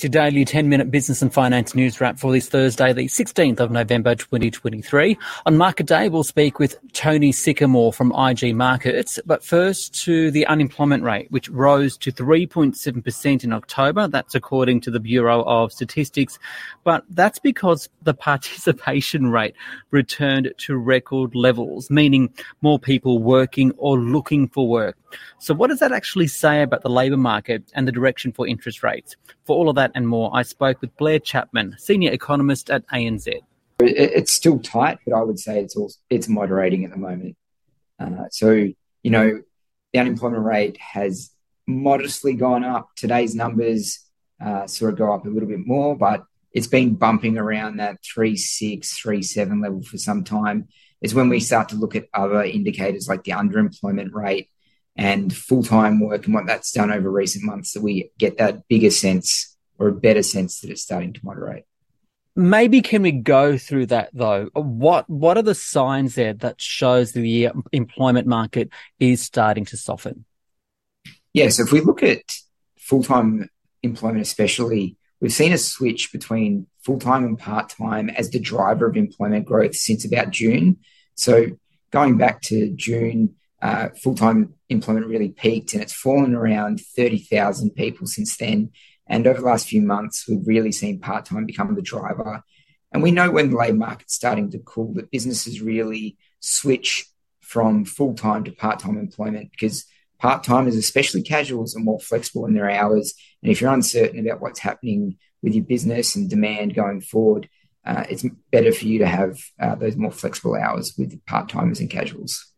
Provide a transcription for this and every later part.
Gonçalves. Your daily 10 minute business and finance news wrap for this Thursday, the 16th of November 2023. On market day, we'll speak with Tony Sycamore from IG Markets. But first to the unemployment rate, which rose to 3.7% in October. That's according to the Bureau of Statistics. But that's because the participation rate returned to record levels, meaning more people working or looking for work. So, what does that actually say about the labour market and the direction for interest rates? For all of that and more, I spoke with Blair Chapman, senior economist at ANZ. It's still tight, but I would say it's also, it's moderating at the moment. Uh, so, you know, the unemployment rate has modestly gone up. Today's numbers uh, sort of go up a little bit more, but it's been bumping around that 3.6, 3.7 level for some time. Is when we start to look at other indicators like the underemployment rate and full time work and what that's done over recent months that we get that bigger sense or a better sense that it's starting to moderate. Maybe can we go through that though? What what are the signs there that shows the employment market is starting to soften? Yeah, so if we look at full time employment, especially, we've seen a switch between full time and part time as the driver of employment growth since about June. So going back to June, uh, full time employment really peaked and it's fallen around 30,000 people since then. And over the last few months, we've really seen part time become the driver. And we know when the labour market's starting to cool that businesses really switch from full time to part time employment because part timers, especially casuals, are more flexible in their hours. And if you're uncertain about what's happening with your business and demand going forward, uh, it's better for you to have uh, those more flexible hours with part timers and casuals.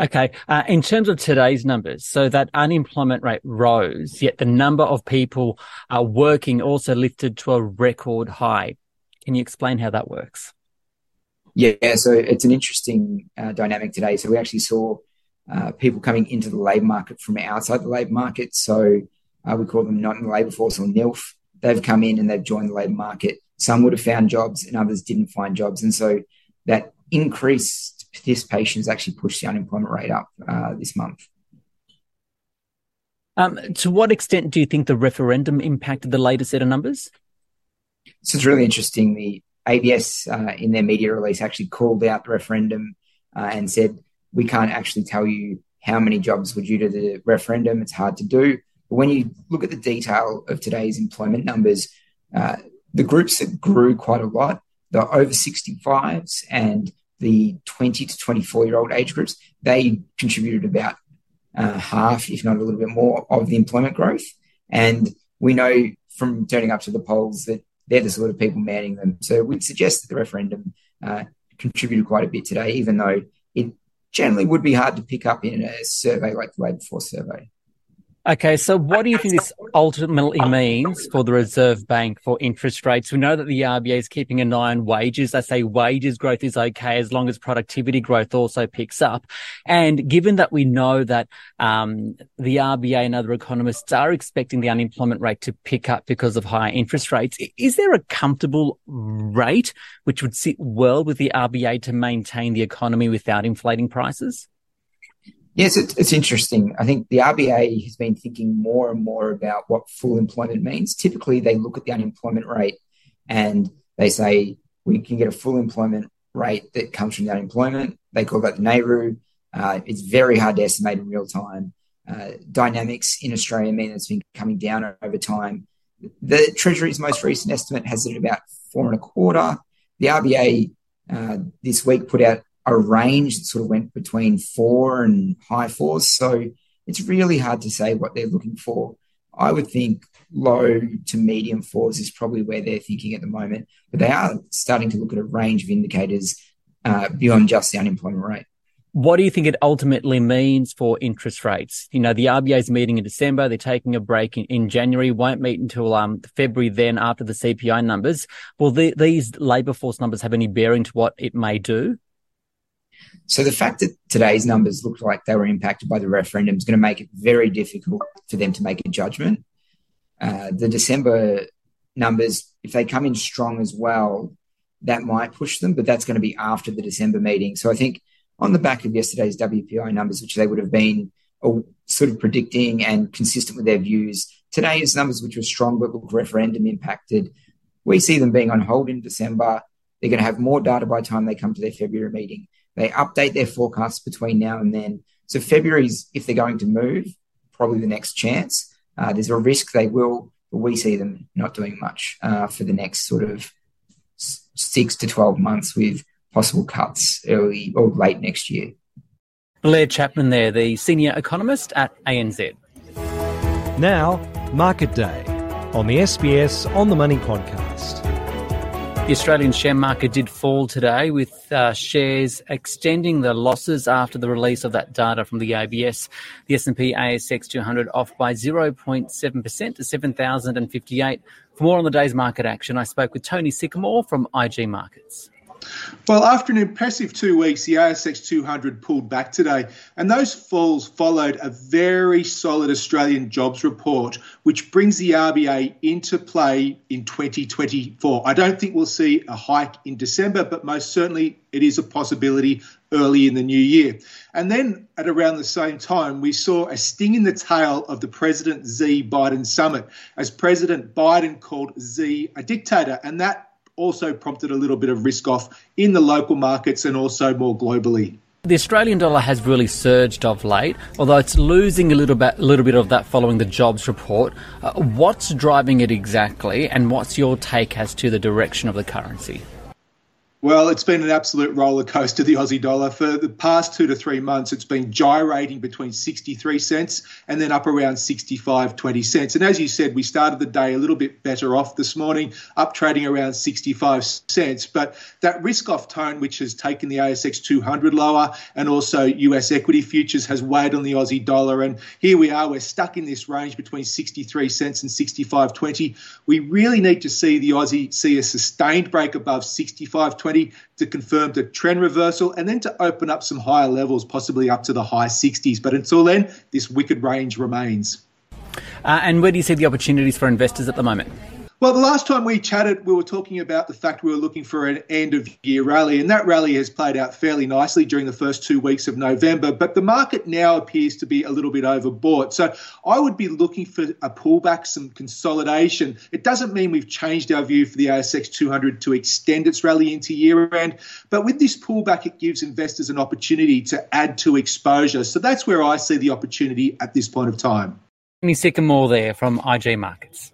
Okay. Uh, in terms of today's numbers, so that unemployment rate rose, yet the number of people uh, working also lifted to a record high. Can you explain how that works? Yeah, so it's an interesting uh, dynamic today. So we actually saw uh, people coming into the labour market from outside the labour market. So uh, we call them not in the labour force or NILF. They've come in and they've joined the labour market. Some would have found jobs and others didn't find jobs. And so that increase participation has actually pushed the unemployment rate up uh, this month. Um, to what extent do you think the referendum impacted the latest set of numbers? So it's really interesting. The ABS uh, in their media release actually called out the referendum uh, and said, we can't actually tell you how many jobs were due to the referendum. It's hard to do. But when you look at the detail of today's employment numbers, uh, the groups that grew quite a lot, the over 65s and the 20 to 24 year old age groups, they contributed about uh, half, if not a little bit more, of the employment growth. And we know from turning up to the polls that they're the sort of people manning them. So we'd suggest that the referendum uh, contributed quite a bit today, even though it generally would be hard to pick up in a survey like the Labour Force survey. Okay, so what do you think this ultimately means for the Reserve Bank for interest rates? We know that the RBA is keeping an eye on wages. They say wages growth is okay as long as productivity growth also picks up. And given that we know that um, the RBA and other economists are expecting the unemployment rate to pick up because of higher interest rates, is there a comfortable rate which would sit well with the RBA to maintain the economy without inflating prices? Yes, it's, it's interesting. I think the RBA has been thinking more and more about what full employment means. Typically, they look at the unemployment rate and they say we can get a full employment rate that comes from the unemployment. They call that the NAIRU. Uh, it's very hard to estimate in real time. Uh, dynamics in Australia mean it's been coming down over time. The Treasury's most recent estimate has it at about four and a quarter. The RBA uh, this week put out a range that sort of went between four and high fours. So it's really hard to say what they're looking for. I would think low to medium fours is probably where they're thinking at the moment, but they are starting to look at a range of indicators uh, beyond just the unemployment rate. What do you think it ultimately means for interest rates? You know, the RBA is meeting in December. They're taking a break in, in January, won't meet until um, February then after the CPI numbers. Will the, these labour force numbers have any bearing to what it may do? So the fact that today's numbers look like they were impacted by the referendum is going to make it very difficult for them to make a judgment. Uh, the December numbers, if they come in strong as well, that might push them, but that's going to be after the December meeting. So I think on the back of yesterday's WPI numbers, which they would have been uh, sort of predicting and consistent with their views. Today's numbers, which were strong but look referendum impacted, we see them being on hold in December. They're going to have more data by the time they come to their February meeting. They update their forecasts between now and then. So February's, if they're going to move, probably the next chance. Uh, there's a risk they will, but we see them not doing much uh, for the next sort of six to 12 months with possible cuts early or late next year. Blair Chapman there, the senior economist at ANZ. Now, Market Day on the SBS On the Money podcast. The Australian share market did fall today, with uh, shares extending the losses after the release of that data from the ABS. The S&P ASX 200 off by 0.7% to 7,058. For more on the day's market action, I spoke with Tony Sycamore from IG Markets. Well, after an impressive two weeks, the ASX 200 pulled back today, and those falls followed a very solid Australian jobs report, which brings the RBA into play in 2024. I don't think we'll see a hike in December, but most certainly it is a possibility early in the new year. And then at around the same time, we saw a sting in the tail of the President Xi Biden summit, as President Biden called Xi a dictator, and that also prompted a little bit of risk off in the local markets and also more globally. The Australian dollar has really surged of late, although it's losing a little bit, little bit of that following the jobs report. Uh, what's driving it exactly, and what's your take as to the direction of the currency? Well, it's been an absolute roller coaster, the Aussie dollar. For the past two to three months, it's been gyrating between 63 cents and then up around 65, 20 cents. And as you said, we started the day a little bit better off this morning, up trading around 65 cents. But that risk off tone, which has taken the ASX 200 lower and also US equity futures, has weighed on the Aussie dollar. And here we are, we're stuck in this range between 63 cents and 65.20. We really need to see the Aussie see a sustained break above 65.20 to confirm the trend reversal and then to open up some higher levels, possibly up to the high 60s. But until then, this wicked range remains. Uh, and where do you see the opportunities for investors at the moment? Well, the last time we chatted, we were talking about the fact we were looking for an end of year rally, and that rally has played out fairly nicely during the first two weeks of November. But the market now appears to be a little bit overbought. So I would be looking for a pullback, some consolidation. It doesn't mean we've changed our view for the ASX 200 to extend its rally into year end, but with this pullback, it gives investors an opportunity to add to exposure. So that's where I see the opportunity at this point of time. Tony Sycamore there from IG Markets.